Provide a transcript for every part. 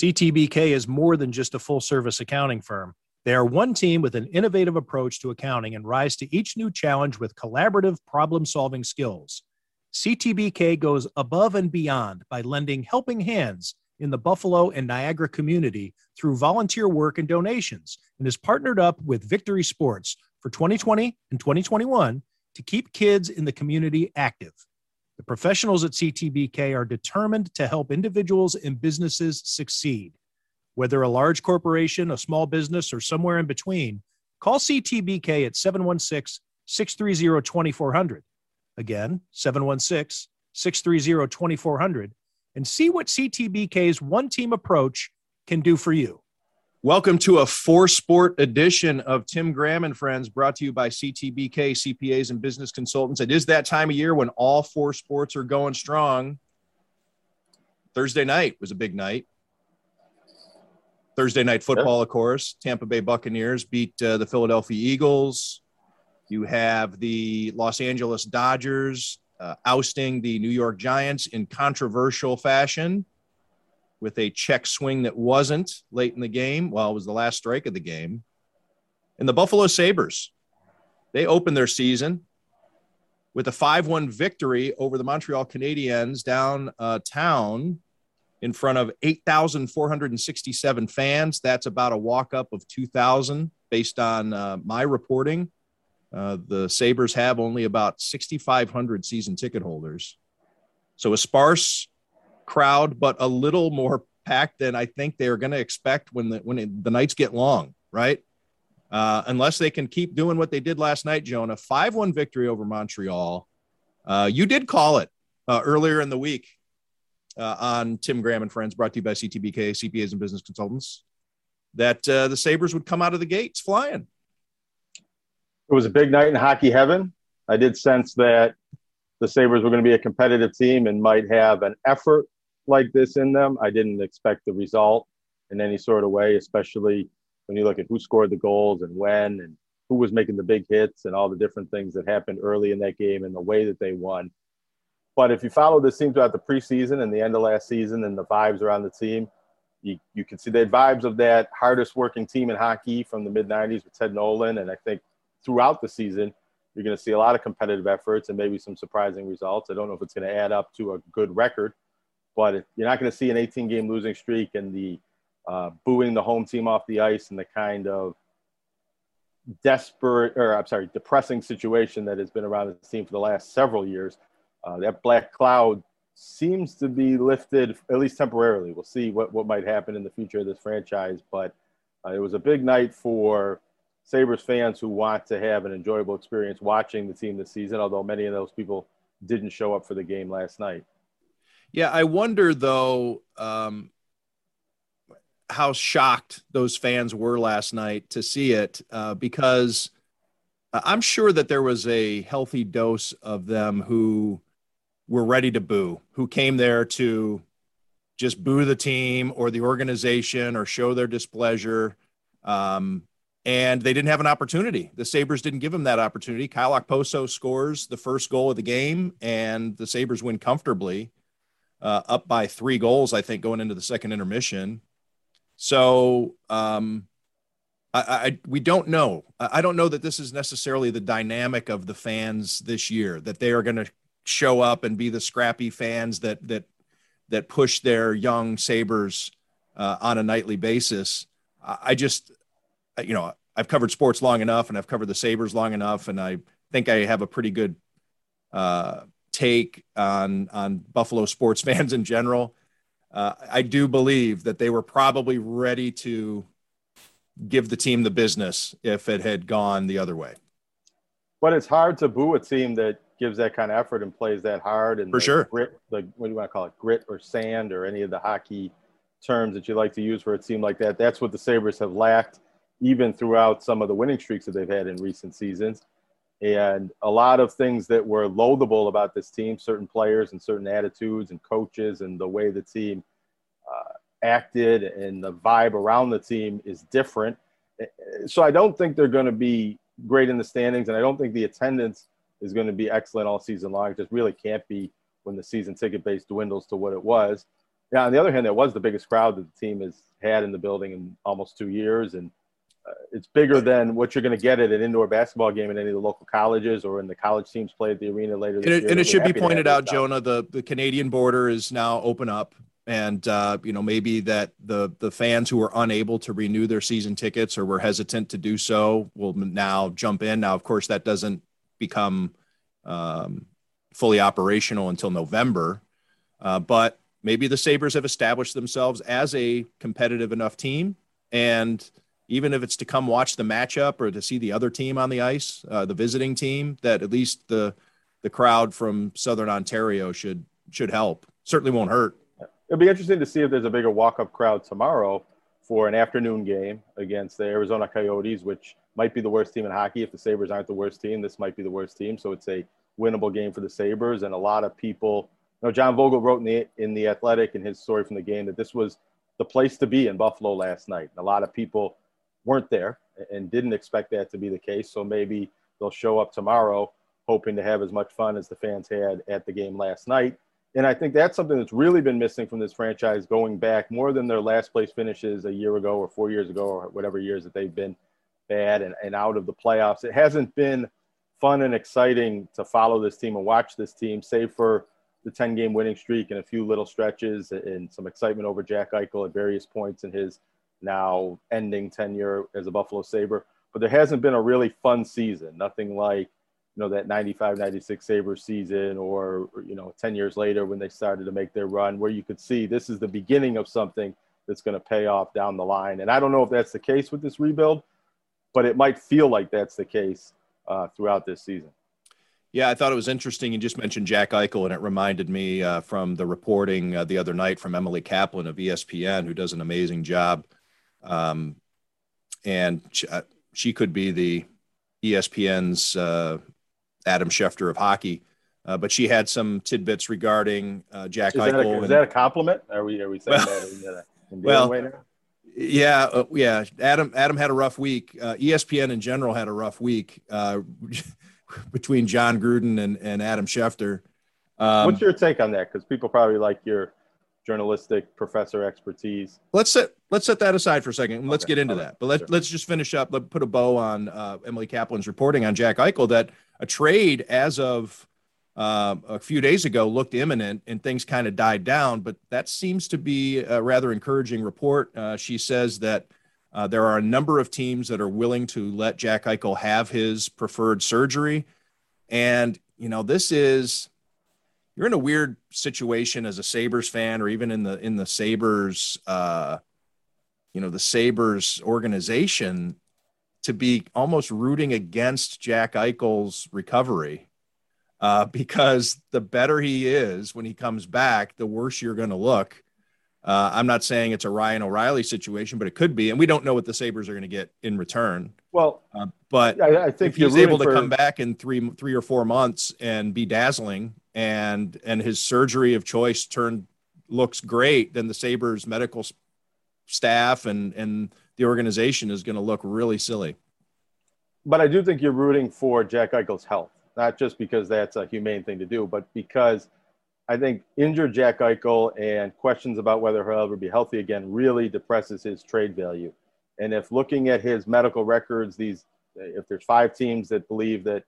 CTBK is more than just a full service accounting firm. They are one team with an innovative approach to accounting and rise to each new challenge with collaborative problem solving skills. CTBK goes above and beyond by lending helping hands in the Buffalo and Niagara community through volunteer work and donations and is partnered up with Victory Sports for 2020 and 2021 to keep kids in the community active. The professionals at CTBK are determined to help individuals and businesses succeed. Whether a large corporation, a small business, or somewhere in between, call CTBK at 716 630 2400. Again, 716 630 2400 and see what CTBK's one team approach can do for you. Welcome to a four sport edition of Tim Graham and Friends brought to you by CTBK CPAs and business consultants. It is that time of year when all four sports are going strong. Thursday night was a big night. Thursday night football, of course. Tampa Bay Buccaneers beat uh, the Philadelphia Eagles. You have the Los Angeles Dodgers uh, ousting the New York Giants in controversial fashion with a check swing that wasn't late in the game. Well, it was the last strike of the game. And the Buffalo Sabres, they opened their season with a 5 1 victory over the Montreal Canadiens downtown in front of 8,467 fans. That's about a walk up of 2,000 based on uh, my reporting. Uh, the Sabres have only about 6,500 season ticket holders. So a sparse crowd, but a little more packed than I think they are going to expect when the when it, the nights get long, right? Uh, unless they can keep doing what they did last night, Jonah. Five one victory over Montreal. Uh, you did call it uh, earlier in the week uh, on Tim Graham and Friends, brought to you by CTBK CPAs and Business Consultants, that uh, the Sabres would come out of the gates flying. It was a big night in hockey heaven. I did sense that the Sabres were going to be a competitive team and might have an effort like this in them. I didn't expect the result in any sort of way, especially when you look at who scored the goals and when and who was making the big hits and all the different things that happened early in that game and the way that they won. But if you follow this team throughout the preseason and the end of last season and the vibes around the team, you, you can see the vibes of that hardest working team in hockey from the mid 90s with Ted Nolan. And I think throughout the season, you're going to see a lot of competitive efforts and maybe some surprising results. I don't know if it's going to add up to a good record, but you're not going to see an 18 game losing streak and the uh, booing the home team off the ice and the kind of desperate or I'm sorry, depressing situation that has been around the team for the last several years. Uh, that black cloud seems to be lifted at least temporarily. We'll see what, what might happen in the future of this franchise, but uh, it was a big night for Sabres fans who want to have an enjoyable experience watching the team this season, although many of those people didn't show up for the game last night. Yeah, I wonder though um, how shocked those fans were last night to see it uh, because I'm sure that there was a healthy dose of them who were ready to boo, who came there to just boo the team or the organization or show their displeasure. Um, and they didn't have an opportunity. The Sabres didn't give them that opportunity. Kyle Okposo scores the first goal of the game, and the Sabres win comfortably, uh, up by three goals, I think, going into the second intermission. So um, I, I, we don't know. I don't know that this is necessarily the dynamic of the fans this year. That they are going to show up and be the scrappy fans that that that push their young Sabres uh, on a nightly basis. I just you know, I've covered sports long enough and I've covered the Sabres long enough, and I think I have a pretty good uh, take on on Buffalo sports fans in general. Uh, I do believe that they were probably ready to give the team the business if it had gone the other way. But it's hard to boo a team that gives that kind of effort and plays that hard and for sure grit, like what do you want to call it, grit or sand or any of the hockey terms that you like to use for a team like that. That's what the Sabres have lacked even throughout some of the winning streaks that they've had in recent seasons. And a lot of things that were loathable about this team, certain players and certain attitudes and coaches and the way the team uh, acted and the vibe around the team is different. So I don't think they're going to be great in the standings, and I don't think the attendance is going to be excellent all season long. It just really can't be when the season ticket base dwindles to what it was. Yeah, on the other hand, that was the biggest crowd that the team has had in the building in almost two years, and uh, it's bigger than what you're going to get at an indoor basketball game in any of the local colleges or in the college teams play at the arena later and it, year. and it should be pointed out. Jonah, the, the Canadian border is now open up. And, uh, you know, maybe that the, the fans who were unable to renew their season tickets or were hesitant to do so will now jump in. Now, of course, that doesn't become um, fully operational until November. Uh, but maybe the Sabres have established themselves as a competitive enough team. And even if it's to come watch the matchup or to see the other team on the ice, uh, the visiting team, that at least the the crowd from Southern Ontario should should help. Certainly won't hurt. It'll be interesting to see if there's a bigger walk-up crowd tomorrow for an afternoon game against the Arizona Coyotes, which might be the worst team in hockey. If the Sabres aren't the worst team, this might be the worst team. So it's a winnable game for the Sabres. And a lot of people, you know, John Vogl wrote in the in the Athletic in his story from the game that this was the place to be in Buffalo last night. And a lot of people weren't there and didn't expect that to be the case. So maybe they'll show up tomorrow hoping to have as much fun as the fans had at the game last night. And I think that's something that's really been missing from this franchise going back more than their last place finishes a year ago or four years ago or whatever years that they've been bad and, and out of the playoffs. It hasn't been fun and exciting to follow this team and watch this team, save for the 10 game winning streak and a few little stretches and some excitement over Jack Eichel at various points in his now ending tenure as a Buffalo Sabre. But there hasn't been a really fun season, nothing like you know that 95 96 Sabre season or you know 10 years later when they started to make their run where you could see this is the beginning of something that's going to pay off down the line and i don't know if that's the case with this rebuild but it might feel like that's the case uh, throughout this season Yeah, I thought it was interesting. You just mentioned Jack Eichel, and it reminded me uh, from the reporting uh, the other night from Emily Kaplan of ESPN, who does an amazing job. Um, and she, uh, she could be the ESPN's uh, Adam Schefter of hockey. Uh, but she had some tidbits regarding uh, Jack is, that a, is and- that a compliment are we are we saying Well- that in, well? Yeah, uh, yeah. Adam Adam had a rough week. Uh, ESPN in general had a rough week uh, between Jon Gruden and, and Adam Schefter. Um, what's your take on that because people probably like your journalistic professor expertise let's set let's set that aside for a second and let's get into right, that. But let's sure. let's just finish up. Let put a bow on uh, Emily Kaplan's reporting on Jack Eichel that a trade as of uh, a few days ago looked imminent and things kind of died down. But that seems to be a rather encouraging report. Uh, she says that uh, there are a number of teams that are willing to let Jack Eichel have his preferred surgery, and you know this is you're in a weird situation as a Sabres fan, or even in the in the Sabres, uh, you know, the Sabres organization, to be almost rooting against Jack Eichel's recovery, uh, because the better he is when he comes back, the worse you're going to look. Uh, I'm not saying it's a Ryan O'Reilly situation, but it could be, and we don't know what the Sabres are going to get in return. well Uh, but I, I think if he's able to for- come back in three three or four months and be dazzling and and his surgery of choice turned looks great then the sabres medical staff and and the organization is going to look really silly but I do think you're rooting for Jack Eichel's health, not just because that's a humane thing to do, but because I think injured Jack Eichel and questions about whether he'll ever be healthy again really depresses his trade value. And if looking at his medical records, these if there's five teams that believe that,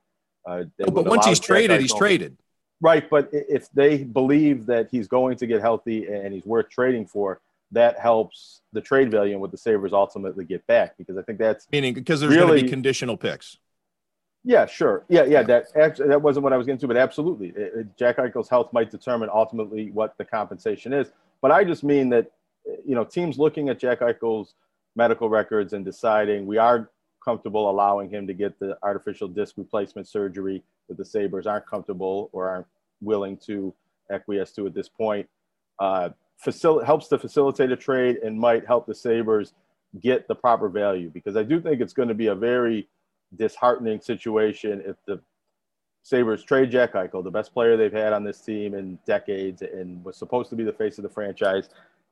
uh, they but once he's Jack traded he's traded Right, but if they believe that he's going to get healthy and he's worth trading for, that helps the trade value and what the Sabres ultimately get back. Because I think that's meaning because there's going to be conditional picks yeah, sure, yeah, yeah. That actually that wasn't what I was getting to, but absolutely, It- it- Jack Eichel's health might determine ultimately what the compensation is. But I just mean that you know teams looking at Jack Eichel's medical records and deciding we are comfortable allowing him to get the artificial disc replacement surgery that the Sabres aren't comfortable or aren't willing to acquiesce to at this point. Uh, facil- helps to facilitate a trade and might help the Sabres get the proper value because I do think it's going to be a very disheartening situation if the Sabres trade Jack Eichel, the best player they've had on this team in decades and was supposed to be the face of the franchise.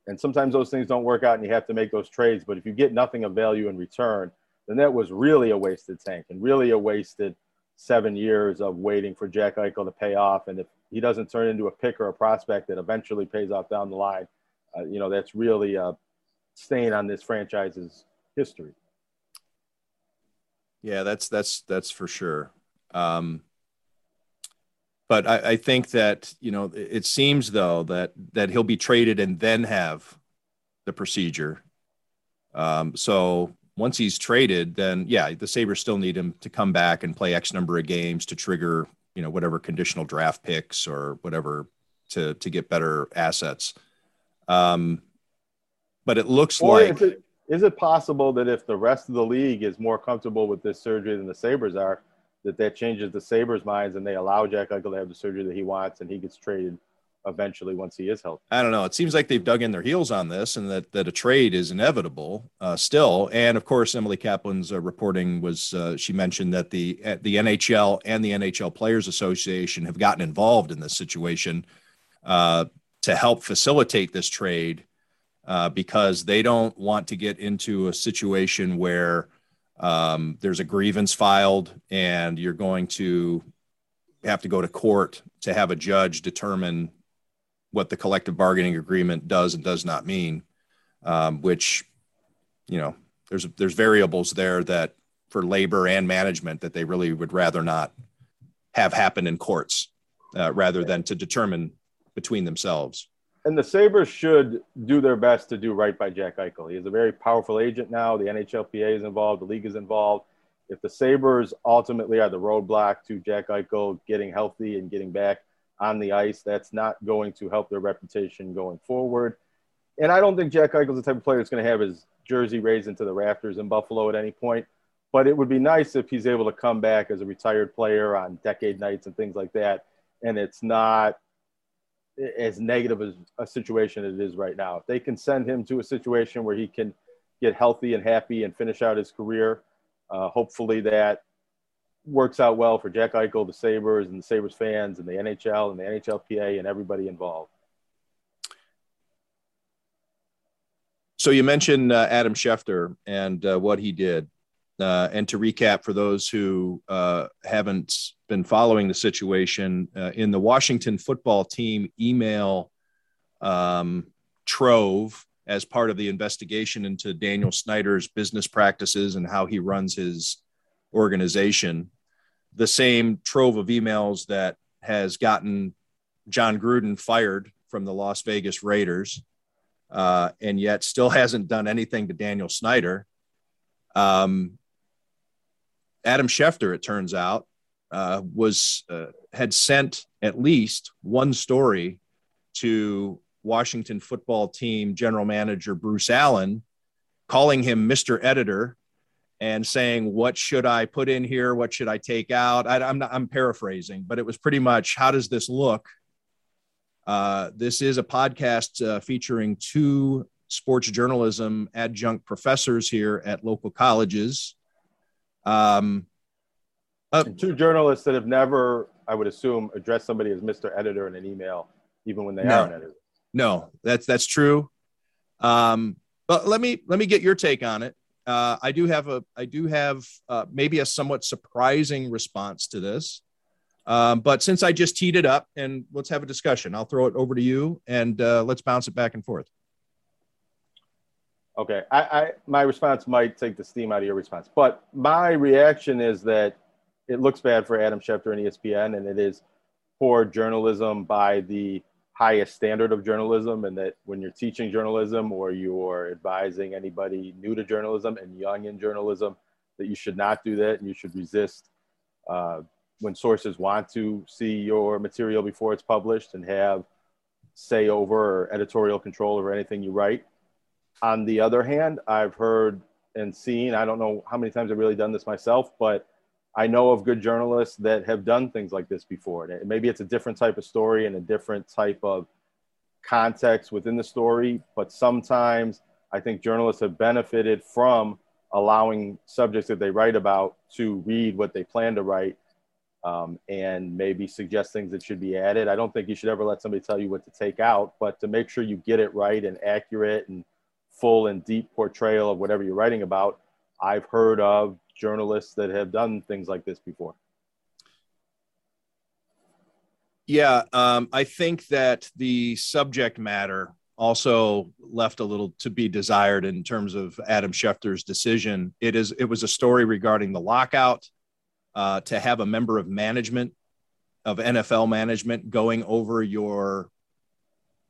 And sometimes those things don't work out and you have to make those trades. But if you get nothing of value in return, then that was really a wasted tank and really a wasted seven years of waiting for Jack Eichel to pay off. And if he doesn't turn into a pick or a prospect that eventually pays off down the line, uh, you know, that's really a stain on this franchise's history. Yeah, that's that's that's for sure. Um, but I, I, think that you know it seems though that that he'll be traded and then have the procedure. Um, so once he's traded, then yeah, the Sabres still need him to come back and play X number of games to trigger you know whatever conditional draft picks or whatever to to get better assets. Um, but it looks or like. Is it, is it possible that if the rest of the league is more comfortable with this surgery than the Sabres are, that that changes the Sabres' minds and they allow Jack Eichel to have the surgery that he wants and he gets traded eventually once he is healthy. I don't know. It seems like they've dug in their heels on this and that, that a trade is inevitable uh, still. And of course, Emily Kaplan's uh, reporting was uh, she mentioned that the uh, the NHL and the NHL Players Association have gotten involved in this situation uh, to help facilitate this trade uh, because they don't want to get into a situation where um, there's a grievance filed and you're going to have to go to court to have a judge determine what the collective bargaining agreement does and does not mean, um, which, you know, there's there's variables there that for labor and management that they really would rather not have happen in courts uh, rather than to determine between themselves. And the Sabres should do their best to do right by Jack Eichel. He is a very powerful agent now. The NHLPA is involved, the league is involved. If the Sabres ultimately are the roadblock to Jack Eichel getting healthy and getting back on the ice. That's not going to help their reputation going forward. And I don't think Jack Eichel's the type of player that's going to have his jersey raised into the rafters in Buffalo at any point. But it would be nice if he's able to come back as a retired player on decade nights and things like that. And it's not as negative as a situation as it is right now. If they can send him to a situation where he can get healthy and happy and finish out his career, uh, hopefully that works out well for Jack Eichel, the Sabres, and the Sabres fans, and the NHL, and the NHLPA, and everybody involved. So you mentioned uh, Adam Schefter and uh, what he did. Uh, and to recap for those who uh, haven't been following the situation, uh, in the Washington football team email um, trove as part of the investigation into Daniel Snyder's business practices and how he runs his organization, the same trove of emails that has gotten Jon Gruden fired from the Las Vegas Raiders, uh, and yet still hasn't done anything to Daniel Snyder. Um, Adam Schefter, it turns out, uh, was uh, had sent at least one story to Washington football team general manager Bruce Allen, calling him Mr. Editor and saying what should I put in here, what should I take out. I, am not, I'm paraphrasing, but it was pretty much how does this look? Uh, this is a podcast uh, featuring two sports journalism adjunct professors here at local colleges. Um, uh, two journalists that have never, I would assume, addressed somebody as Mr. Editor in an email, even when they no, are an editor. No, that's that's true. Um, but let me let me get your take on it uh, I do have a I do have uh, maybe a somewhat surprising response to this. Um, but since I just teed it up, and let's have a discussion, I'll throw it over to you, and uh, let's bounce it back and forth. Okay, I, I my response might take the steam out of your response, but my reaction is that it looks bad for Adam Schefter and ESPN, and it is poor journalism by the highest standard of journalism and that when you're teaching journalism or you're advising anybody new to journalism and young in journalism that you should not do that and you should resist uh, when sources want to see your material before it's published and have say over or editorial control over anything you write. On the other hand i've heard and seen i don't know how many times i've really done this myself but I know of good journalists that have done things like this before. Maybe it's a different type of story and a different type of context within the story, but sometimes I think journalists have benefited from allowing subjects that they write about to read what they plan to write um, and maybe suggest things that should be added. I don't think you should ever let somebody tell you what to take out, but to make sure you get it right and accurate and full and deep portrayal of whatever you're writing about, I've heard of journalists that have done things like this before? Yeah, um, I think that the subject matter also left a little to be desired in terms of Adam Schefter's decision. It is it was a story regarding the lockout. Uh, to have a member of management of NFL management going over your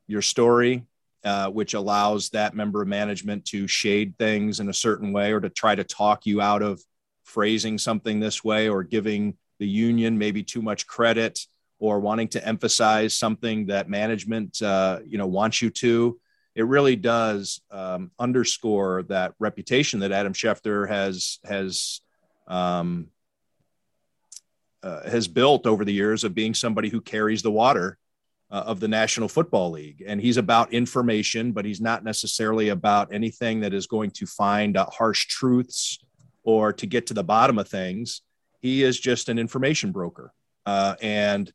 your story, uh, which allows that member of management to shade things in a certain way or to try to talk you out of phrasing something this way or giving the union maybe too much credit or wanting to emphasize something that management uh, you know wants you to it really does um, underscore that reputation that adam schefter has has um, uh, has built over the years of being somebody who carries the water uh, of the national football league. And he's about information but he's not necessarily about anything that is going to find uh, harsh truths or to get to the bottom of things he is just an information broker uh, and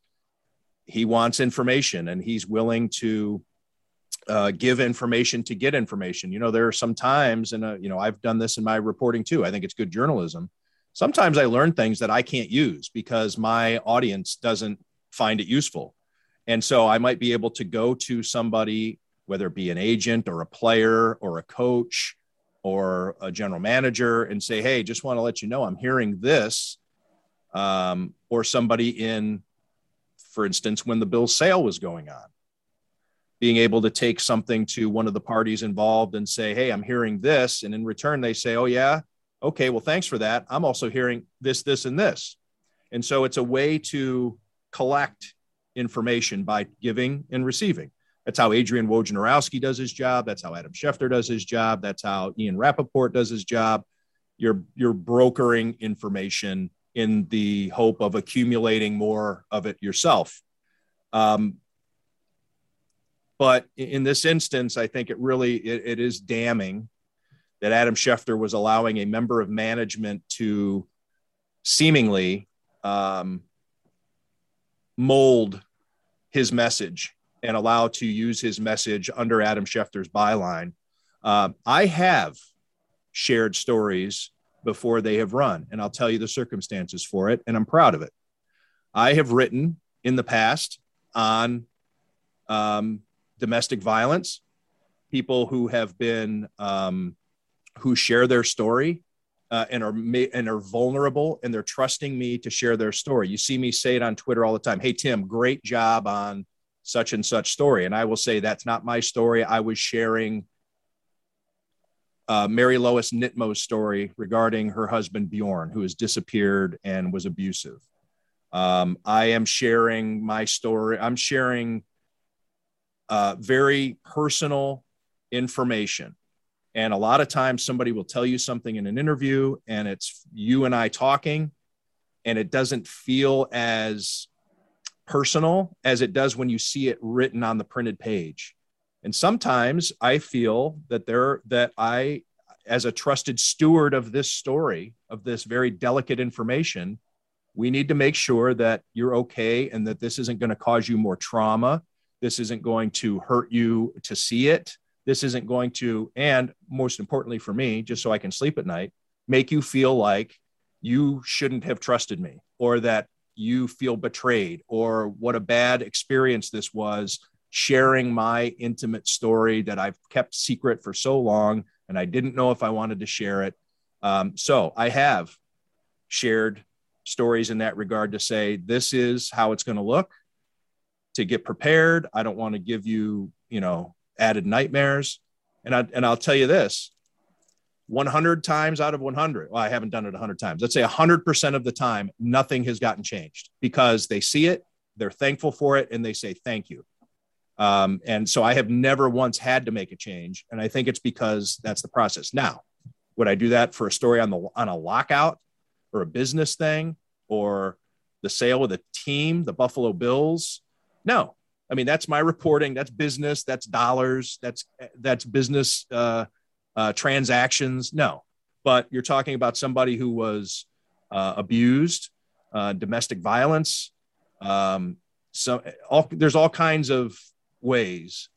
he wants information and he's willing to uh, give information to get information. You know, there are some times, and uh, you know, I've done this in my reporting too. I think it's good journalism. Sometimes I learn things that I can't use because my audience doesn't find it useful. And so I might be able to go to somebody, whether it be an agent or a player or a coach or a general manager, and say, Hey, just want to let you know I'm hearing this. Um, or somebody in for instance, when the bill sale was going on, being able to take something to one of the parties involved and say, Hey, I'm hearing this. And in return, they say, Oh, yeah. Okay. Well, thanks for that. I'm also hearing this, this, and this. And so it's a way to collect information by giving and receiving. That's how Adrian Wojnarowski does his job. That's how Adam Schefter does his job. That's how Ian Rapoport does his job. You're, you're brokering information in the hope of accumulating more of it yourself. Um, but in this instance, I think it really it, it is damning that Adam Schefter was allowing a member of management to seemingly um, mold his message and allow to use his message under Adam Schefter's byline. Uh, I have shared stories before they have run. And I'll tell you the circumstances for it, and I'm proud of it. I have written in the past on um, domestic violence, people who have been um, who share their story uh, and are and are vulnerable, and they're trusting me to share their story. You see me say it on Twitter all the time. Hey Tim, great job on such and such story, and I will say that's not my story. I was sharing uh, Mary Lois Nitmo's story regarding her husband Bjorn, who has disappeared and was abusive. Um, I am sharing my story. I'm sharing uh, very personal information. And a lot of times somebody will tell you something in an interview and it's you and I talking, and it doesn't feel as personal as it does when you see it written on the printed page. And sometimes I feel that there that I as a trusted steward of this story, of this very delicate information, we need to make sure that you're okay and that this isn't going to cause you more trauma. This isn't going to hurt you to see it. This isn't going to, and most importantly for me, just so I can sleep at night, make you feel like you shouldn't have trusted me or that you feel betrayed or what a bad experience this was sharing my intimate story that I've kept secret for so long, and I didn't know if I wanted to share it. Um, so I have shared stories in that regard to say this is how it's going to look. To get prepared, I don't want to give you, you know, added nightmares. And I and I'll tell you this: 100 times out of 100, well, I haven't done it 100 times. Let's say 100% of the time, nothing has gotten changed because they see it, they're thankful for it, and they say thank you. Um, and so I have never once had to make a change. And I think it's because that's the process. Now, would I do that for a story on the on a lockout or a business thing or the sale of the team, the Buffalo Bills? No. I mean, that's my reporting. That's business. That's dollars. That's that's business uh, uh, transactions. No, but you're talking about somebody who was uh, abused, uh, domestic violence. Um, so all, there's all kinds of ways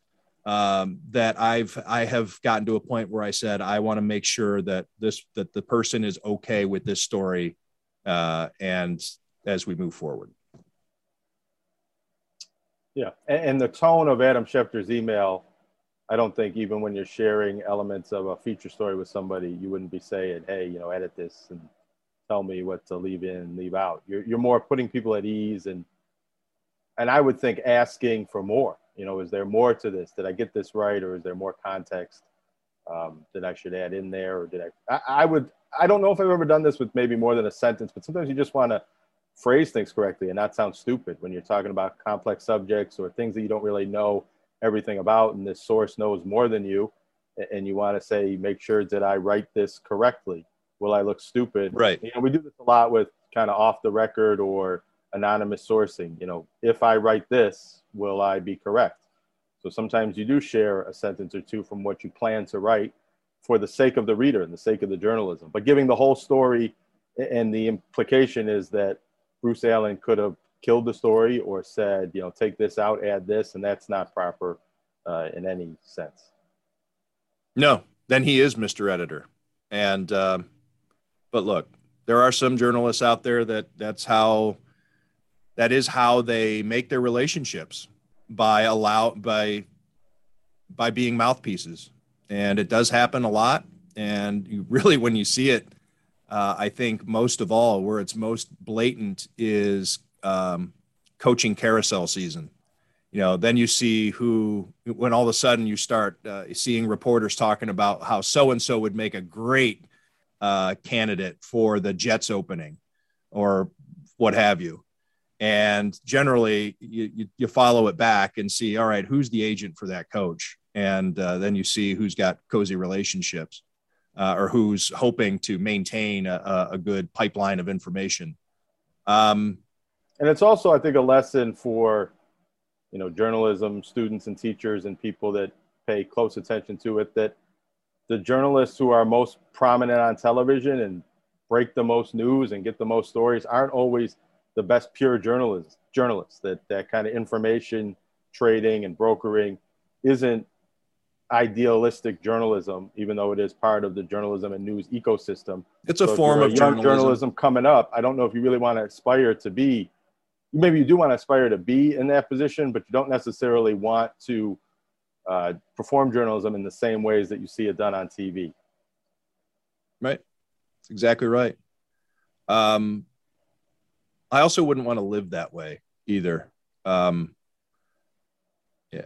um, that I've I have gotten to a point where I said I want to make sure that this that the person is okay with this story, uh, and as we move forward. Yeah, and, and the tone of Adam Schefter's email I don't think even when you're sharing elements of a feature story with somebody, you wouldn't be saying, "Hey, you know, edit this and tell me what to leave in and leave out." You're you're more putting people at ease and and I would think asking for more. You know, is there more to this? Did I get this right, or is there more context um, that I should add in there, or did I, I? I would. I don't know if I've ever done this with maybe more than a sentence, but sometimes you just want to phrase things correctly and not sound stupid when you're talking about complex subjects or things that you don't really know everything about and this source knows more than you and you want to say make sure that i write this correctly? Will i look stupid? Right. You know we do this a lot with kind of off the record or anonymous sourcing you know if i write this will i be correct? So sometimes you do share a sentence or two from what you plan to write for the sake of the reader and the sake of the journalism. But giving the whole story and the implication is that bruce allen could have killed the story or said, you know, take this out, add this, and that's not proper uh, in any sense. No, then he is Mr. Editor. And, um, but look, there are some journalists out there that that's how, that is how they make their relationships by allow, by, by being mouthpieces. And it does happen a lot. And you really, when you see it, uh, I think most of all, where it's most blatant is um, coaching carousel season. You know, then you see who, when all of a sudden you start uh, seeing reporters talking about how so and so would make a great uh, candidate for the Jets opening or what have you. And generally, you, you, you, follow it back and see, all right, who's the agent for that coach? And uh, then you see who's got cozy relationships uh, or who's hoping to maintain a, a good pipeline of information. Um, and it's also i think a lesson for you know journalism students and teachers and people that pay close attention to it that the journalists who are most prominent on television and break the most news and get the most stories aren't always the best pure journalists journalists that that kind of information trading and brokering isn't idealistic journalism even though it is part of the journalism and news ecosystem it's a so form of young journalism. journalism coming up i don't know if you really want to aspire to be maybe you do want to aspire to be in that position, but you don't necessarily want to uh, perform journalism in the same ways that you see it done on TV. Right. That's exactly right. Um, I also wouldn't want to live that way either. Um, yeah,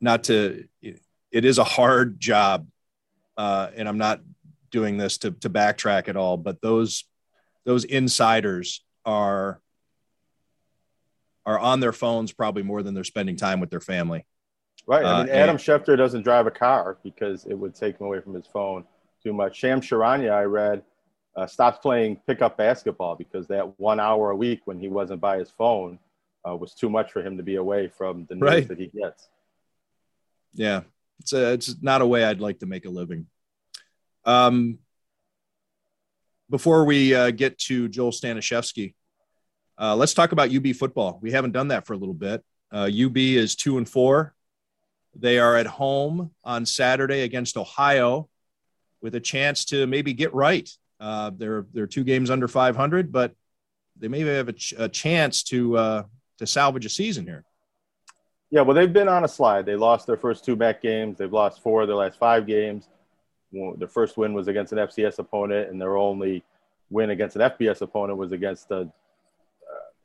not to, it is a hard job. Uh, and I'm not doing this to, to backtrack at all, but those, those insiders are are on their phones probably more than they're spending time with their family. Right. I mean, uh, Adam and, Schefter doesn't drive a car because it would take him away from his phone too much. Shams Charania, I read, uh, stopped playing pickup basketball because that one hour a week when he wasn't by his phone uh, was too much for him to be away from the news right. that he gets. Yeah, it's a, it's not a way I'd like to make a living. Um, before we uh, get to Joel Stanishevsky, uh, let's talk about UB football. We haven't done that for a little bit. Uh, UB is two and four. They are at home on Saturday against Ohio with a chance to maybe get right. Uh, they're they're two games under 500, but they maybe have a, ch- a chance to uh, to salvage a season here. Yeah, well, they've been on a slide. They lost their first two back games. They've lost four of their last five games. Their first win was against an FCS opponent, and their only win against an FBS opponent was against a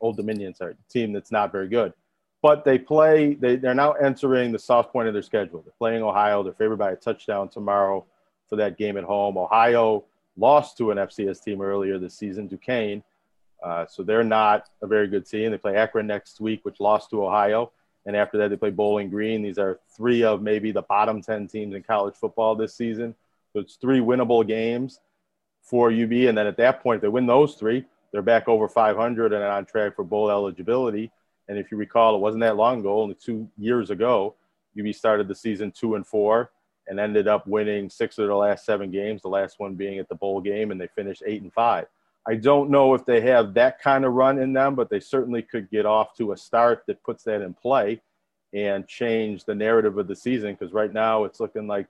Old Dominion, sorry, team that's not very good. But they play, they, they're now entering the soft point of their schedule. They're playing Ohio. They're favored by a touchdown tomorrow for that game at home. Ohio lost to an FCS team earlier this season, Duquesne. Uh, so they're not a very good team. They play Akron next week, which lost to Ohio. And after that, they play Bowling Green. These are three of maybe the bottom 10 teams in college football this season. So it's three winnable games for UB. And then at that point, if they win those three, they're back over 500 and on track for bowl eligibility. And if you recall, it wasn't that long ago, only two years ago, UB started the season two and four and ended up winning six of their last seven games, the last one being at the bowl game, and they finished eight and five. I don't know if they have that kind of run in them, but they certainly could get off to a start that puts that in play and change the narrative of the season because right now it's looking like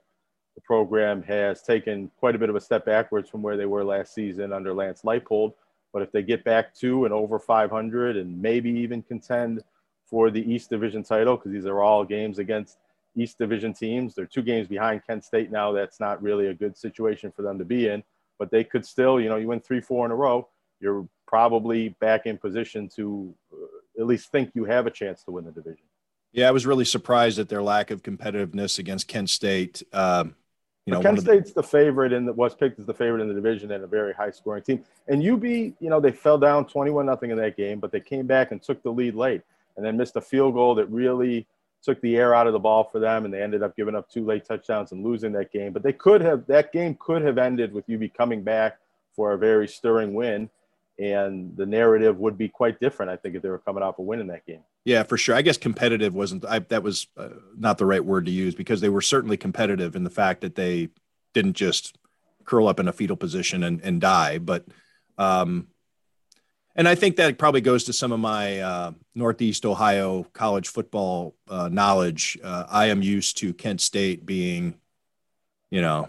the program has taken quite a bit of a step backwards from where they were last season under Lance Leipold. But if they get back to and over 500 and maybe even contend for the East Division title, because these are all games against East Division teams. They're two games behind Kent State now. That's not really a good situation for them to be in, but they could still, you know, you win three, four in a row, you're probably back in position to uh, at least think you have a chance to win the division. Yeah, I was really surprised at their lack of competitiveness against Kent State. Um, you know, Kent State's the, the favorite and was picked as the favorite in the division and a very high scoring team. And UB, you know, they fell down 21 nothing in that game, but they came back and took the lead late and then missed a field goal that really took the air out of the ball for them and they ended up giving up two late touchdowns and losing that game. But they could have that game could have ended with UB coming back for a very stirring win and the narrative would be quite different, I think, if they were coming off a win in that game. Yeah, for sure. I guess competitive wasn't I, that was uh, not the right word to use because they were certainly competitive in the fact that they didn't just curl up in a fetal position and, and die, but um, and I think that probably goes to some of my uh, Northeast Ohio college football uh, knowledge. Uh, I am used to Kent State being, you know,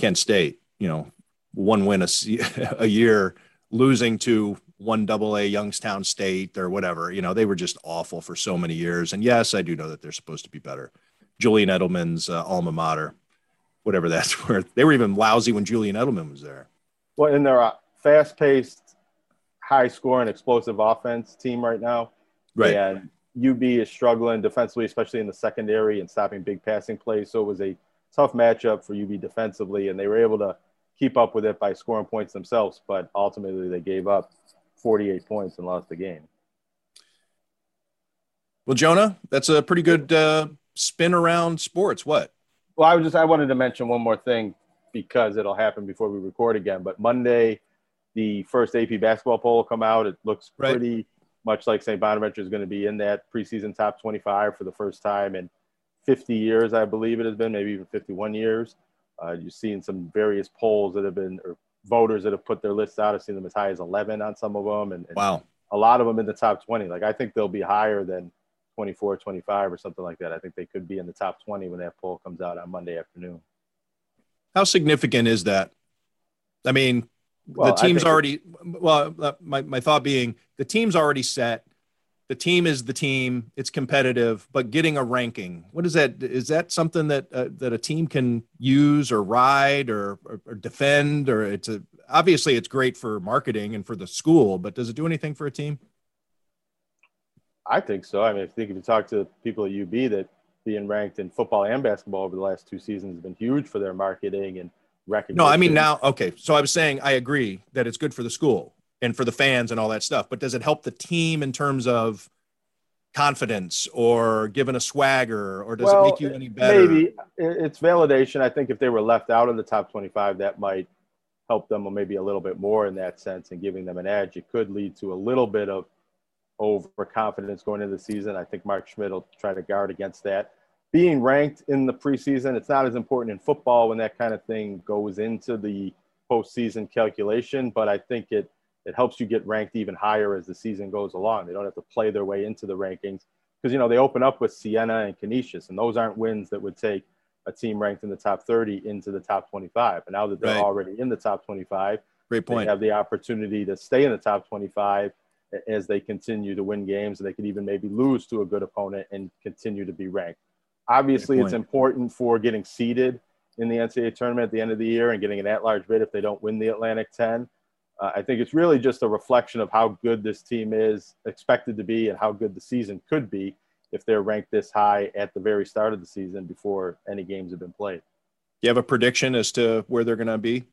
Kent State, you know, one win a, a year, losing to one double A Youngstown State or whatever. You know, they were just awful for so many years. And yes, I do know that they're supposed to be better. Julian Edelman's uh, alma mater, whatever that's worth. They were even lousy when Julian Edelman was there. Well, and they're a fast paced, high scoring, explosive offense team right now. Right. And UB is struggling defensively, especially in the secondary and stopping big passing plays. So it was a tough matchup for UB defensively, and they were able to keep up with it by scoring points themselves, but ultimately they gave up 48 points and lost the game. Well, Jonah, that's a pretty good uh, spin around sports. What? Well, I was just I wanted to mention one more thing because it'll happen before we record again. But Monday, the first AP basketball poll will come out. It looks right. pretty much like St. Bonaventure is going to be in that preseason top 25 for the first time in 50 years, I believe it has been, maybe even 51 years. Uh, you've seen some various polls that have been, or voters that have put their lists out. I've seen them as high as 11 on some of them, and, and wow, a lot of them in the top 20. Like I think they'll be higher than 24, 25 or something like that. I think they could be in the top 20 when that poll comes out on Monday afternoon. How significant is that? I mean, well, the team's already. Well, uh, my my thought being the team's already set the team is the team it's competitive but getting a ranking what is that is that something that uh, that a team can use or ride or, or, or, defend or it's a obviously it's great for marketing and for the school but does it do anything for a team i think so i mean i think if you talk to people at ub that being ranked in football and basketball over the last two seasons has been huge for their marketing and recognition. no i mean now okay so i was saying i agree that it's good for the school and for the fans and all that stuff. But does it help the team in terms of confidence or given a swagger or does well, it make you any better? Maybe it's validation. I think if they were left out of the top 25, that might help them maybe a little bit more in that sense and giving them an edge. It could lead to a little bit of overconfidence going into the season. I think Mark Schmidt will try to guard against that. Being ranked in the preseason, it's not as important in football when that kind of thing goes into the postseason calculation, but I think it it helps you get ranked even higher as the season goes along. They don't have to play their way into the rankings because you know they open up with Siena and Canisius, and those aren't wins that would take a team ranked in the top 30 into the top 25. And now that they're right. already in the top 25, great point. They have the opportunity to stay in the top 25 as they continue to win games. And they could even maybe lose to a good opponent and continue to be ranked. Obviously, it's important for getting seeded in the NCAA tournament at the end of the year and getting an at-large bid if they don't win the Atlantic 10. Uh, I think it's really just a reflection of how good this team is expected to be and how good the season could be if they're ranked this high at the very start of the season before any games have been played. Do you have a prediction as to where they're going to be?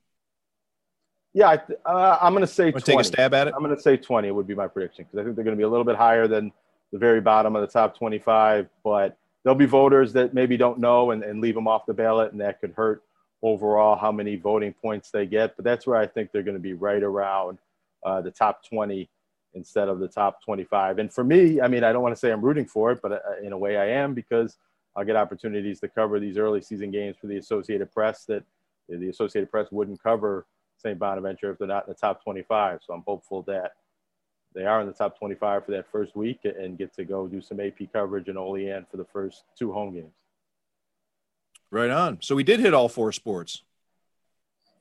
Yeah, I uh, I'm going to say 20. Take a stab at it. I'm going to say 20 would be my prediction because I think they're going to be a little bit higher than the very bottom of the top 25. But there'll be voters that maybe don't know and, and leave them off the ballot, and that could hurt overall how many voting points they get. But that's where I think they're going to be right around uh, the top 20 instead of the top 25. And for me, I mean, I don't want to say I'm rooting for it, but uh, in a way I am because I'll get opportunities to cover these early season games for the Associated Press that the Associated Press wouldn't cover St. Bonaventure if they're not in the top 25. So I'm hopeful that they are in the top 25 for that first week and get to go do some AP coverage in Olean for the first two home games. Right on. So we did hit all four sports.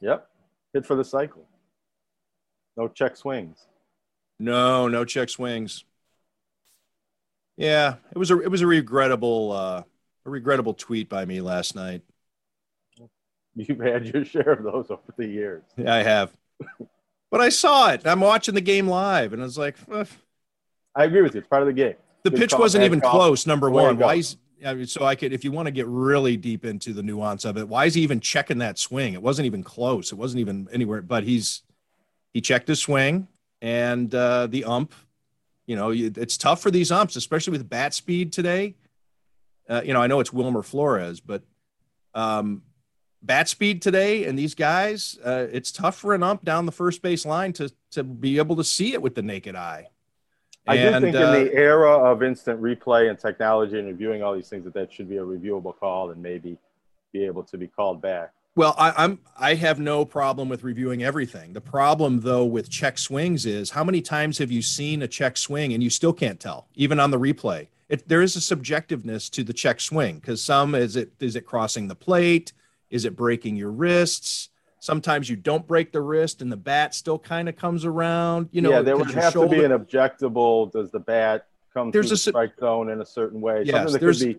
Yep. Hit for the cycle. No check swings. No, no check swings. Yeah, it was a it was a regrettable uh, a regrettable tweet by me last night. You've had your share of those over the years. Yeah, I have. but I saw it. I'm watching the game live, and I was like, eh. I agree with you. It's part of the game. The Good pitch call, wasn't bad even call. close. Number one, why is I mean, so I could, if you want to get really deep into the nuance of it, why is he even checking that swing? It wasn't even close. It wasn't even anywhere. But he's he checked his swing, and uh, the ump. You know, it's tough for these umps, especially with bat speed today. Uh, you know, I know it's Wilmer Flores, but um, bat speed today and these guys, uh, it's tough for an ump down the first base line to to be able to see it with the naked eye. I do think uh, in the era of instant replay and technology and reviewing all these things that that should be a reviewable call and maybe be able to be called back. Well, I, I'm I have no problem with reviewing everything. The problem though with check swings is how many times have you seen a check swing and you still can't tell, even on the replay. It, there is a subjectiveness to the check swing because some is it is it crossing the plate, is it breaking your wrists? Sometimes you don't break the wrist and the bat still kind of comes around. You know, yeah, there would have to be an objectable. Does the bat come There's through a the strike zone in a certain way? Yes, Something that there's- could be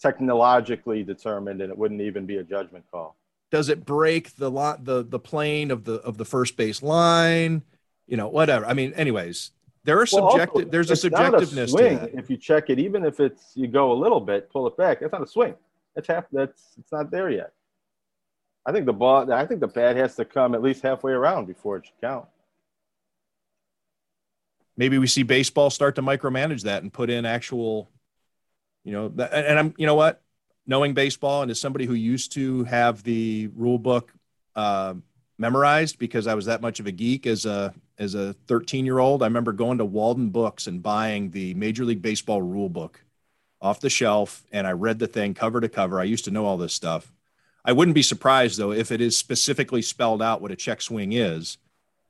technologically determined, and it wouldn't even be a judgment call. does it break the lot the the plane of the of the first base line? You know, whatever. I mean, anyways, there are Well, also, subjective. there's a subjectiveness swing. to that. If you check it, even if it's you go a little bit, pull it back. That's not a swing. That's half. That's it's not there yet. I think the ball. I think the bat has to come at least halfway around before it should count. maybe we see baseball start to micromanage that and put in actual you know and i'm you know what knowing baseball and as somebody who used to have the rule book uh, memorized because i was that much of a geek as a as a 13 year old i remember going to Waldenbooks and buying the major league baseball rule book off the shelf and i read the thing cover to cover i used to know all this stuff i wouldn't be surprised though if it is specifically spelled out what a check swing is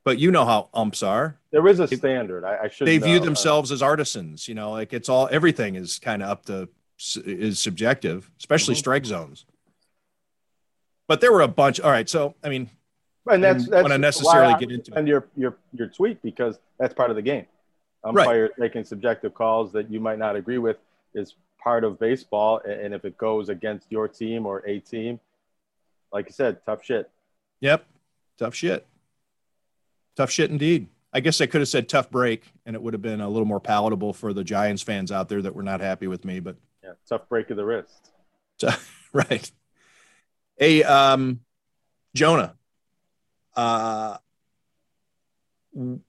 but you know how umps are There is a standard. I, I should. they view know. themselves as artisans you know like it's all everything is kind of up to is subjective especially Mhm. strike zones but there were a bunch all right so i mean Uh, and that's that's wanna necessarily get into it. understand your your your tweet because that's part of the game. Right. Umpires making subjective calls that you might not agree with is part of baseball, and if it goes against your team or a team, like you said, tough shit. yep tough shit tough shit indeed i guess i could have said tough break and it would have been a little more palatable for the giants fans out there that were not happy with me but Yeah, tough break of the wrist. right. Hey, um, Jonah, uh,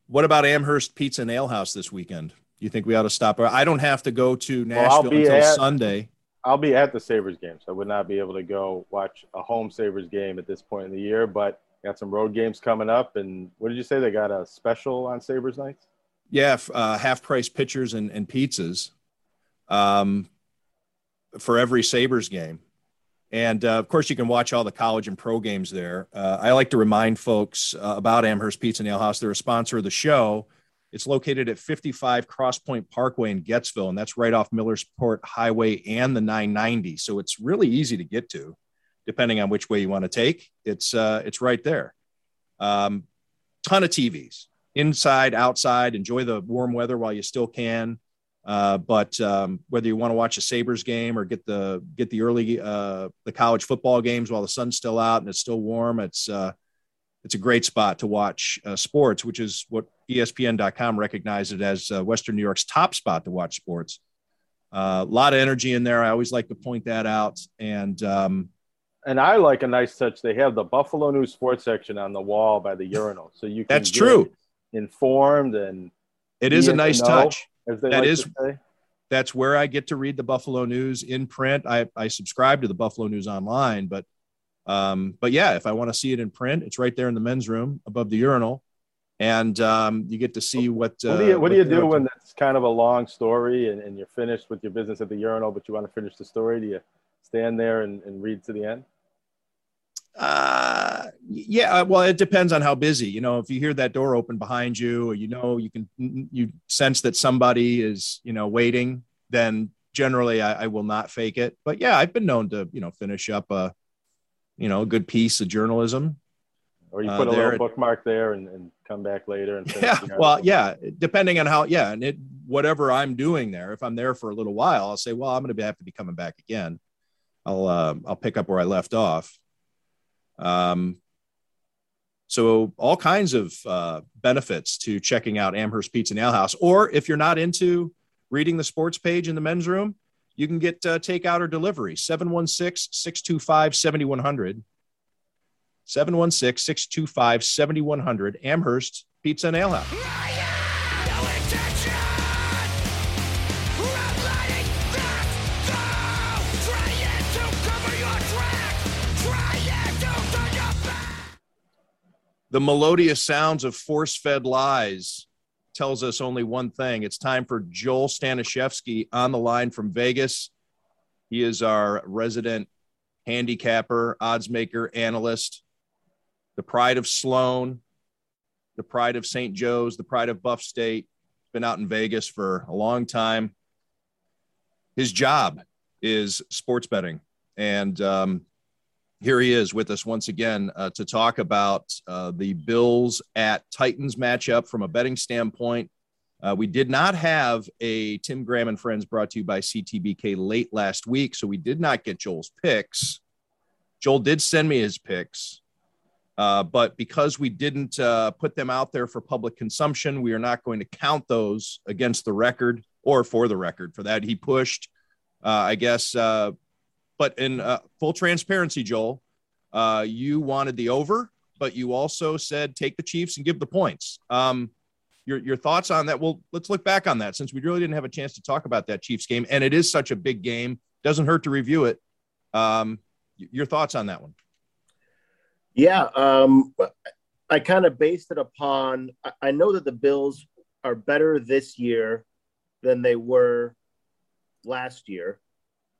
what about Amherst Pizza and Ale House this weekend? You think we ought to stop? I don't have to go to Nashville be until at- Sunday. I'll be at the Sabres game, so I would not be able to go watch a home Sabres game at this point in the year. But got some road games coming up, and what did you say? They got a special on Sabres nights. Yeah, uh, half price pitchers and, and pizzas um, for every Sabres game. And uh, of course, you can watch all the college and pro games there. Uh, I like to remind folks uh, about Amherst Pizza and Ale House. They're a sponsor of the show. It's located at 55 Cross Point Parkway in Getzville, and that's right off Millersport Highway and the 990. So it's really easy to get to, depending on which way you want to take. It's uh, it's right there. Um, ton of TVs inside, outside. Enjoy the warm weather while you still can. Uh, but um, whether you want to watch a Sabres game or get the get the early uh, the college football games while the sun's still out and it's still warm, it's uh, it's a great spot to watch uh, sports, which is what ESPN.com recognized it as uh, Western New York's top spot to watch sports. Uh, a lot of energy in there. I always like to point that out. And um, And I like a nice touch. They have the Buffalo News sports section on the wall by the urinal, so you can That's get true. informed and it is a nice know. touch. as they That like is- that's where I get to read the Buffalo News in print. I, I subscribe to the Buffalo News online, but um, but yeah, if I want to see it in print, it's right there in the men's room above the urinal, and um, you get to see what. Uh, What do you What do you do when to. it's kind of a long story and, and you're finished with your business at the urinal, but you want to finish the story? Do you stand there and, and read to the end? Uh, yeah, well, it depends on how busy. You know, if you hear that door open behind you, or you know, you can you sense that somebody is you know waiting, then generally I, I will not fake it. But yeah, I've been known to you know finish up a you know a good piece of journalism Or you Uh, put a little bookmark there and, and come back later and yeah well yeah depending on how yeah and it whatever I'm doing there. If I'm there for a little while, I'll say, well, I'm going to have to be coming back again. I'll uh, I'll pick up where I left off. Um, so all kinds of uh, benefits to checking out Amherst Pizza and Ale House. Or if you're not into reading the sports page in the men's room, you can get uh, takeout or delivery 716 625 7100. 716 625 7100. Amherst Pizza and Ale House. The melodious sounds of force fed lies tells us only one thing. It's time for Joel Stanishevsky on the line from Vegas. He is our resident handicapper, odds maker, analyst, the pride of Sloan, the pride of St. Joe's, the pride of Buff State. Been out in Vegas for a long time. His job is sports betting. And um, here he is with us once again uh, to talk about uh, the Bills at Titans matchup from a betting standpoint. Uh, we did not have a Tim Graham and Friends brought to you by CTBK late last week, so we did not get Joel's picks. Joel did send me his picks, uh, but because we didn't uh, put them out there for public consumption, we are not going to count those against the record or for the record. For that, he pushed, uh, I guess, but in uh, full transparency, Joel, uh, you wanted the over, but you also said take the Chiefs and give the points. Um, your your thoughts on that? Well, let's look back on that since we really didn't have a chance to talk about that Chiefs game, and it is such a big game. Doesn't hurt to review it. Um, your thoughts on that one? Yeah, um, I kind of based it upon. I know that the Bills are better this year than they were last year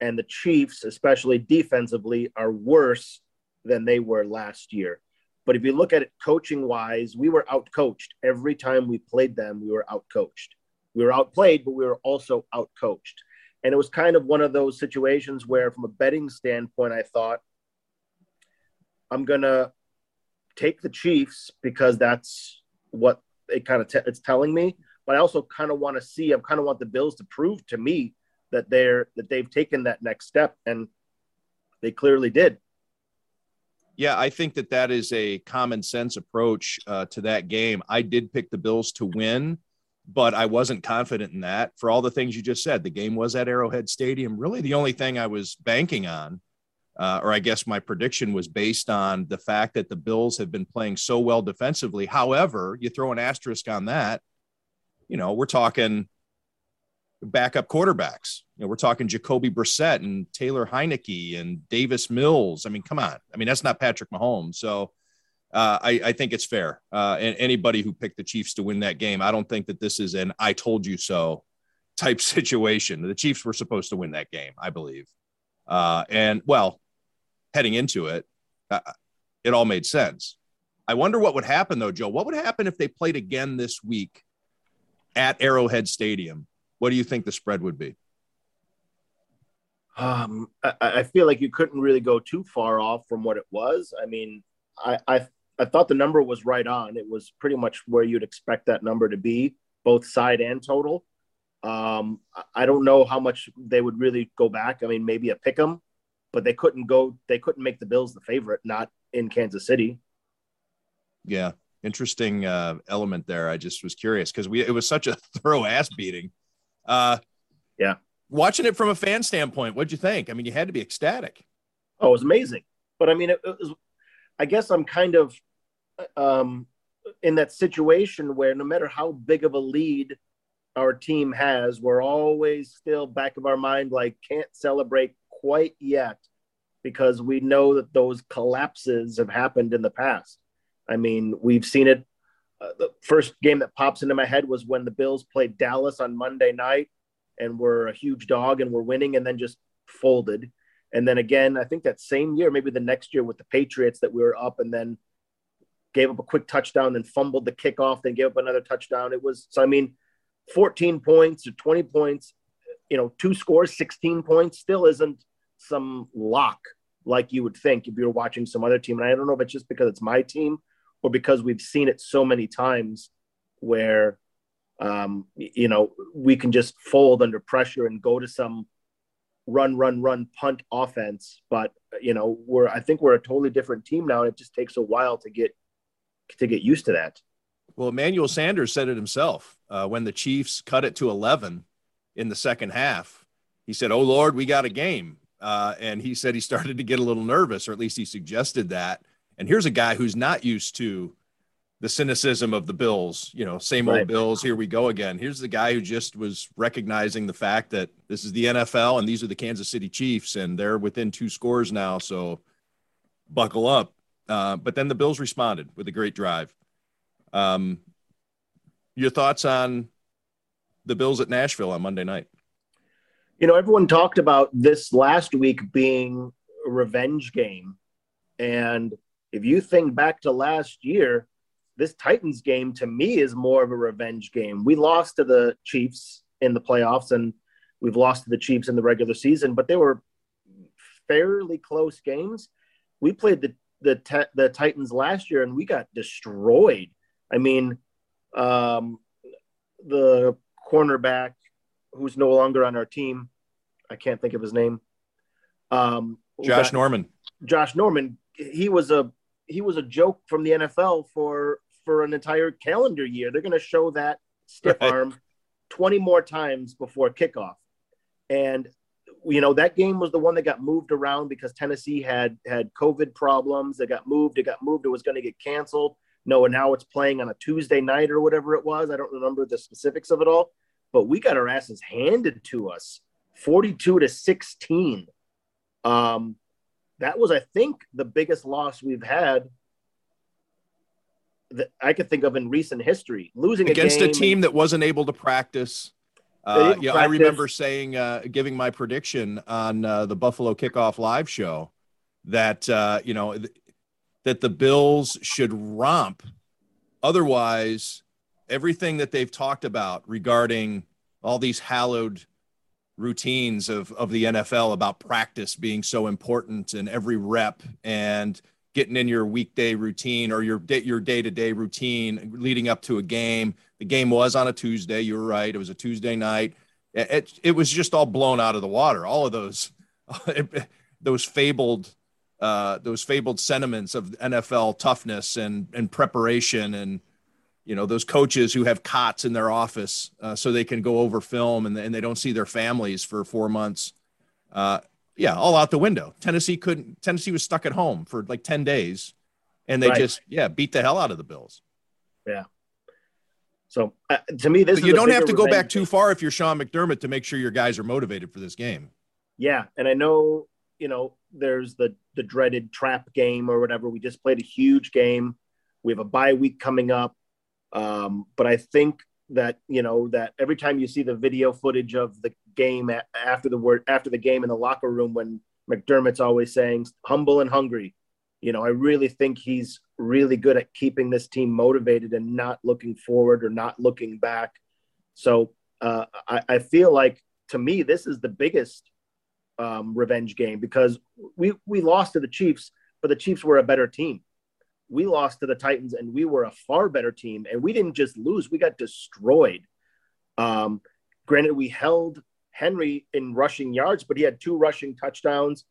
and the Chiefs, especially defensively, are worse than they were last year. But if you look at it coaching wise, we were outcoached every time we played them. We were outcoached. We were outplayed, but we were also outcoached. And it was kind of one of those situations where, from a betting standpoint, I thought I'm gonna take the Chiefs because that's what it kind of te- it's telling me. But I also kind of want to see. I kind of want the Bills to prove to me that they're that they've taken that next step and they clearly did yeah i think that that is a common sense approach uh, to that game i did pick the bills to win but i wasn't confident in that for all the things you just said the game was at arrowhead stadium really the only thing i was banking on uh, or i guess my prediction was based on the fact that the bills have been playing so well defensively however you throw an asterisk on that you know we're talking backup quarterbacks. You know, we're talking Jacoby Brissett and Taylor Heinicke and Davis Mills. I mean, come on. I mean, that's not Patrick Mahomes. So uh, I, I, think it's fair. Uh, and anybody who picked the Chiefs to win that game, I don't think that this is an "I told you so" type situation. The Chiefs were supposed to win that game, I believe. Uh, and well, heading into it, uh, it all made sense. I wonder what would happen though, Joe. What would happen if they played again this week at Arrowhead Stadium? what do you think the spread would be? Um, I, I, feel like you couldn't really go too far off from what it was. I mean, I, I, I thought the number was right on. It was pretty much where you'd expect that number to be, both side and total. Um, I don't know how much they would really go back. I mean, maybe a pick 'em, but they couldn't go. They couldn't make the Bills the favorite, not in Kansas City. Yeah, interesting uh, element there. I just was curious because we it was such a thorough ass beating uh, yeah. Watching it from a fan standpoint, what'd you think? I mean, you had to be ecstatic. Oh, it was amazing. But I mean, it, it was, I guess I'm kind of um, in that situation where no matter how big of a lead our team has, we're always still back of our mind, like, can't celebrate quite yet because we know that those collapses have happened in the past. I mean, we've seen it uh, the first game that pops into my head was when the Bills played Dallas on Monday night and were a huge dog and were winning and then just folded. And then again, I think that same year, maybe the next year with the Patriots that we were up and then gave up a quick touchdown, then fumbled the kickoff, then gave up another touchdown. It was so I mean, 14 points or 20 points, you know, two scores, 16 points still isn't some lock like you would think if you were watching some other team. And I don't know if it's just because it's my team or because we've seen it so many times where um, you know, we can just fold under pressure and go to some run, run, run, punt offense. But you know, we're I think we're a totally different team now, and it just takes a while to get to get used to that. Well, Emmanuel Sanders said it himself uh, when the Chiefs cut it to 11 in the second half. He said, "Oh Lord, we got a game," uh, and he said he started to get a little nervous, or at least he suggested that. And here's a guy who's not used to the cynicism of the Bills, you know, same old. Bills, here we go again. Here's the guy who just was recognizing the fact that this is the NFL and these are the Kansas City Chiefs and they're within two scores now. So buckle up. Uh, but then the Bills responded with a great drive. Um, your thoughts on the Bills at Nashville on Monday night? You know, everyone talked about this last week being a revenge game. And if you think back to last year, this Titans game to me is more of a revenge game. We lost to the Chiefs in the playoffs and we've lost to the Chiefs in the regular season, but they were fairly close games. We played the the the Titans last year and we got destroyed. I mean, um, the cornerback who's no longer on our team, I can't think of his name. Um, Josh Norman. Josh Norman. He was a he was a joke from the NFL for for an entire calendar year. They're going to show that stiff right. arm 20 more times before kickoff. And you know that game was the one that got moved around because Tennessee had had COVID problems. It got moved. It got moved. It was going to get canceled. No, and now it's playing on a Tuesday night or whatever it was. I don't remember the specifics of it all, but we got our asses handed to us, forty-two to sixteen. Um, that was, I think, the biggest loss we've had that I could think of in recent history. Losing against a, a team that wasn't able to practice. Uh, yeah, I remember saying, uh, giving my prediction on uh, the Buffalo Kickoff Live show that uh, you know th- that the Bills should romp. Otherwise, everything that they've talked about regarding all these hallowed routines of of the NFL about practice being so important and every rep and getting in your weekday routine or your day, your day-to-day routine leading up to a game. The game was on a Tuesday. You were right. It was a Tuesday night. It, it, it was just all blown out of the water. All of those, those fabled, uh, those fabled sentiments of NFL toughness and, and preparation and, you know, those coaches who have cots in their office uh, so they can go over film and, and they don't see their families for four months. Uh, yeah, all out the window. Tennessee couldn't. Tennessee was stuck at home for like ten days, and they right. just yeah beat the hell out of the Bills. Yeah. So uh, to me, this you don't have to go back too far if you're Sean McDermott to make sure your guys are motivated for this game. Yeah, and I know you know there's the the dreaded trap game or whatever. We just played a huge game. We have a bye week coming up, um, but I think that you know that every time you see the video footage of the game after the word after the game in the locker room when McDermott's always saying humble and hungry. You know, I really think he's really good at keeping this team motivated and not looking forward or not looking back. So uh, I, I, feel like to me this is the biggest um, revenge game because we we lost to the Chiefs, but the Chiefs were a better team we lost to the Titans and we were a far better team. And we didn't just lose, we got destroyed. Um, granted, we held Henry in rushing yards, but he had two rushing touchdowns.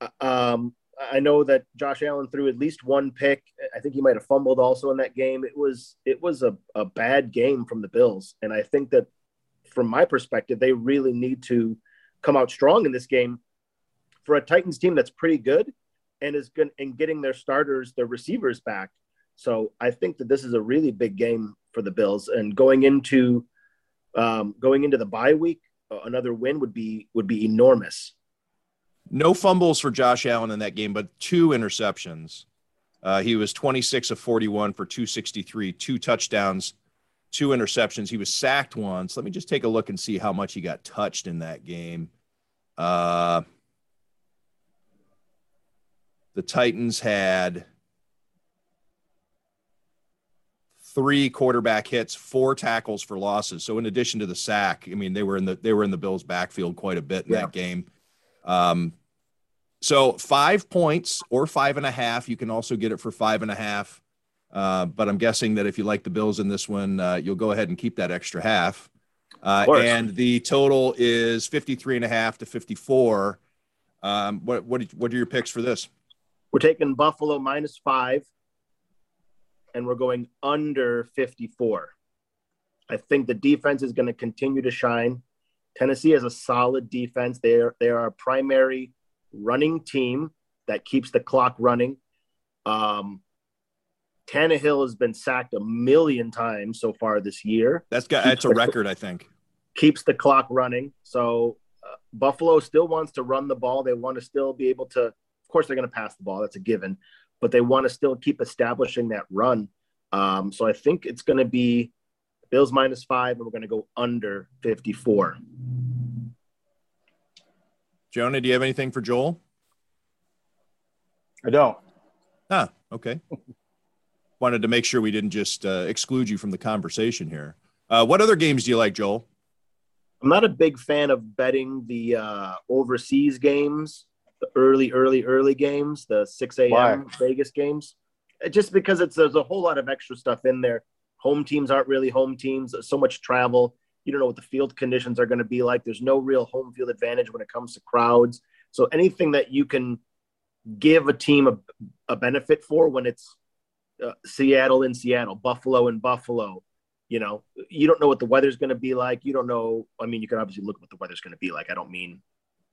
Uh, um, I know that Josh Allen threw at least one pick. I think he might have fumbled also in that game. It was it was a, a bad game from the Bills. And I think that from my perspective, they really need to come out strong in this game for a Titans team that's pretty good and is going and getting their starters, their receivers back. So I think that this is a really big game for the Bills, and going into um, going into the bye week, uh, another win would be would be enormous. No fumbles for Josh Allen in that game, but two interceptions. Uh, he was 26 of 41 for 263, two touchdowns, two interceptions. He was sacked once. Let me just take a look and see how much he got touched in that game. Uh, the Titans had three quarterback hits, four tackles for losses. So in addition to the sack, I mean they were in the they were in the Bills' backfield quite a bit in yeah. that game. Um, so five points or five and a half. You can also get it for five and a half. Uh, but I'm guessing that if you like the Bills in this one, uh, you'll go ahead and keep that extra half. Uh, and the total is 53 and a half to 54. Um, what, what, what are your picks for this? We're taking Buffalo minus five, and we're going under 54. I think the defense is going to continue to shine. Tennessee has a solid defense. They are, they are a primary running team that keeps the clock running. Um, Tannehill has been sacked a million times so far this year. That's got that's a record, I think. Keeps the clock running. So uh, Buffalo still wants to run the ball. They want to still be able to. Of course, they're going to pass the ball. That's a given. But they want to still keep establishing that run. Um, so I think it's going to be Bills minus five, and we're going to go under 54. Jonah, do you have anything for Joel? I don't. Ah, okay. Wanted to make sure we didn't just uh, exclude you from the conversation here. Uh, what other games do you like, Joel? I'm not a big fan of betting the uh, overseas games, the early, early, early games, the 6 a.m. Vegas games, uh, just because it's there's a whole lot of extra stuff in there. Home teams aren't really home teams. so much travel. You don't know what the field conditions are going to be like. There's no real home field advantage when it comes to crowds. So anything that you can give a team a, a benefit for when it's uh, Seattle in Seattle, Buffalo in Buffalo. You know, you don't know what the weather's going to be like. You don't know. I mean, you can obviously look at what the weather's going to be like. I don't mean,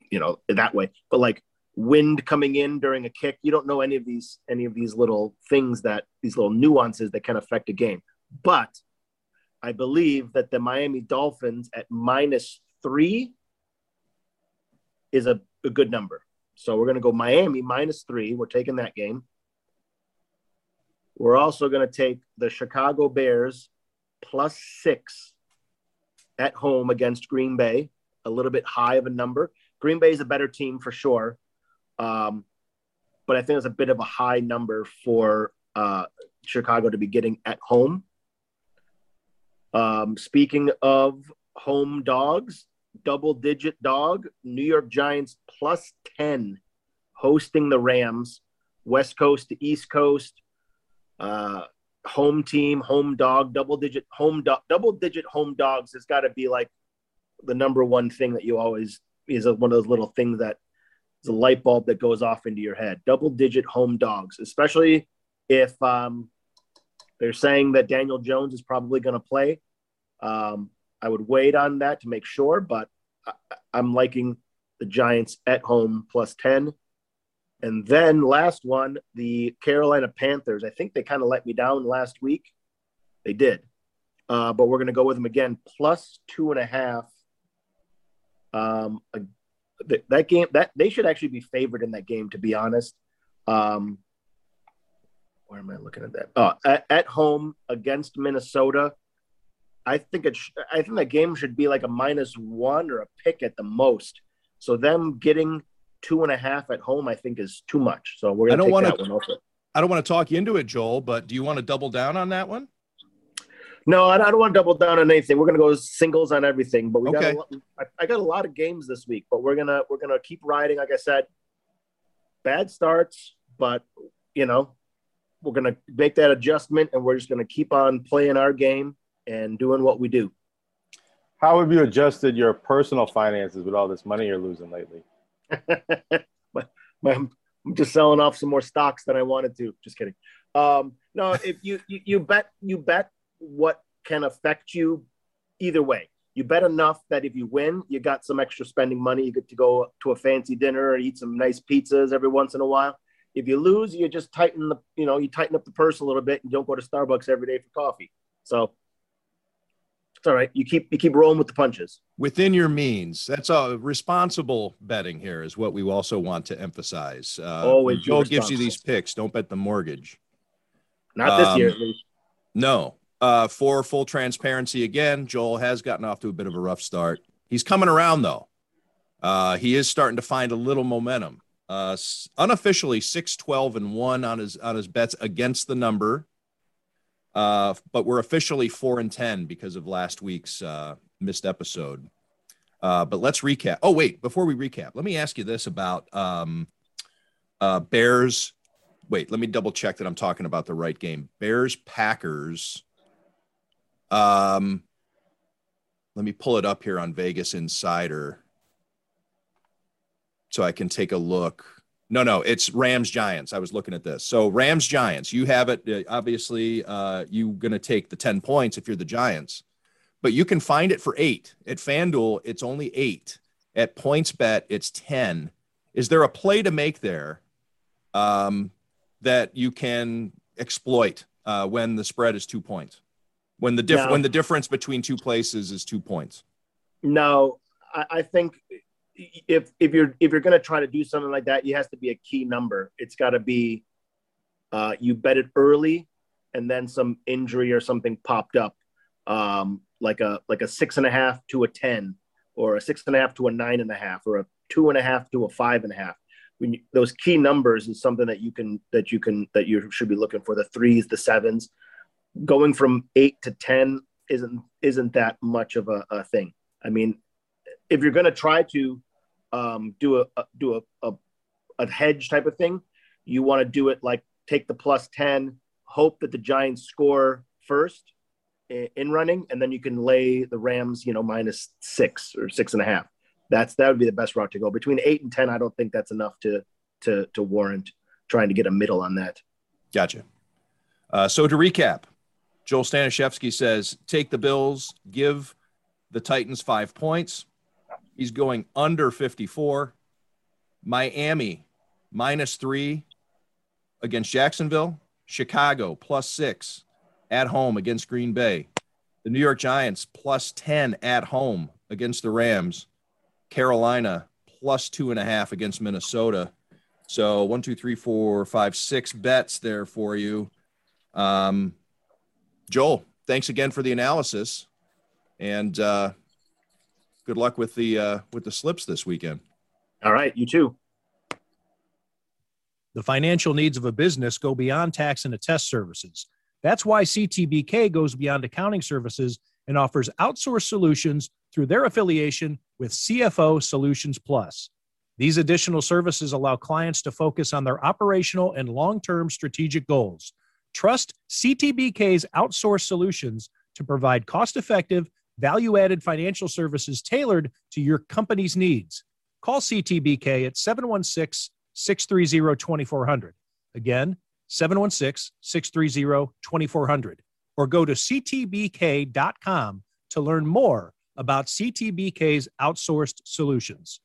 you know, that way, but like wind coming in during a kick. You don't know any of these any of these little things that these little nuances that can affect a game. But I believe that the Miami Dolphins at minus three is a, a good number. So we're going to go Miami minus three. We're taking that game. We're also going to take the Chicago Bears plus six at home against Green Bay, a little bit high of a number. Green Bay is a better team for sure. Um, but I think it's a bit of a high number for uh, Chicago to be getting at home. Um, speaking of home dogs, double digit dog, New York Giants plus 10, hosting the Rams, West Coast to East Coast, uh, home team, home dog, double digit home dog, double digit home dogs has got to be like the number one thing that you always is one of those little things that is a light bulb that goes off into your head. Double digit home dogs, especially if um, they're saying that Daniel Jones is probably going to play. Um, I would wait on that to make sure, but I, I'm liking the Giants at home plus 10. And then last one, the Carolina Panthers. I think they kind of let me down last week. They did. Uh, but we're going to go with them again, plus two and a half. Um, that game that they should actually be favored in that game, to be honest. Um, where am I looking at that? Oh, at, at home against Minnesota. I think it. Sh- I think that game should be like a minus one or a pick at the most. So them getting two and a half at home, I think, is too much. So we're gonna I don't want to. I don't want to talk you into it, Joel, but do you want to double down on that one? No, I don't want to double down on anything. We're gonna go singles on everything, but we okay. got. A, I, I got a lot of games this week, but we're gonna we're gonna keep riding. Like I said, bad starts, but you know, we're gonna make that adjustment, and we're just gonna keep on playing our game and doing what we do. How have you adjusted your personal finances with all this money you're losing lately? I'm just selling off some more stocks than I wanted to. Just kidding. Um, no, if you, you you bet you bet what can affect you either way. You bet enough that if you win, you got some extra spending money. You get to go to a fancy dinner or eat some nice pizzas every once in a while. If you lose, you just tighten the you know you tighten up the purse a little bit and don't go to Starbucks every day for coffee. So it's all right. You keep you keep rolling with the punches within your means. That's a responsible betting here is what we also want to emphasize. Uh, Always Joel gives you these picks. Don't bet the mortgage. Not this um, year, at least. No. Uh, for full transparency, again, Joel has gotten off to a bit of a rough start. He's coming around though. Uh, he is starting to find a little momentum. Uh, unofficially, six twelve and one on his on his bets against the number. Uh, but we're officially four and ten because of last week's uh, missed episode. Uh, but let's recap. Oh wait, before we recap, let me ask you this about um, uh, Bears wait, let me double check that I'm talking about the right game. Bears Packers. Um, let me pull it up here on Vegas Insider so I can take a look. No, no, it's Rams Giants. I was looking at this. So Rams Giants, you have it. Uh, obviously, uh, you going to take the 10 points if you're the Giants, but you can find it for eight. At FanDuel, it's only eight. At PointsBet, it's 10. Is there a play to make there um, that you can exploit uh, when the spread is two points? When the diff- No. when the difference between two places is two points. No, I, I think if if you're if you're going to try to do something like that, it has to be a key number. It's got to be uh, you bet it early, and then some injury or something popped up, um, like a like a six and a half to a ten, or a six and a half to a nine and a half, or a two and a half to a five and a half. When you, those key numbers is something that you can that you can that you should be looking for. The threes, the sevens, going from eight to ten isn't isn't that much of a, a thing. I mean, if you're going to try to um, do a, a do a, a a hedge type of thing, you want to do it like take the plus ten, hope that the Giants score first i- in running, and then you can lay the Rams, you know, minus six or six and a half. That's that would be the best route to go. Between eight and ten, I don't think that's enough to to to warrant trying to get a middle on that. Gotcha. Uh, so to recap, Joel Stanishevsky says take the Bills, give the Titans five points. He's going under 54. Miami minus three against Jacksonville. Chicago plus six at home against Green Bay. The New York Giants plus 10 at home against the Rams. Carolina plus two and a half against Minnesota. So one, two, three, four, five, six bets there for you. Um, Joel, thanks again for the analysis, and uh, good luck with the uh, with the slips this weekend. All right, you too. The financial needs of a business go beyond tax and attest services. That's why CTBK goes beyond accounting services and offers outsourced solutions through their affiliation with CFO Solutions Plus. These additional services allow clients to focus on their operational and long term strategic goals. Trust CTBK's outsourced solutions to provide cost effective, value added financial services tailored to your company's needs. Call CTBK at 716 630 2400. Again, 716 630 2400. Or go to ctbk.com to learn more about CTBK's outsourced solutions.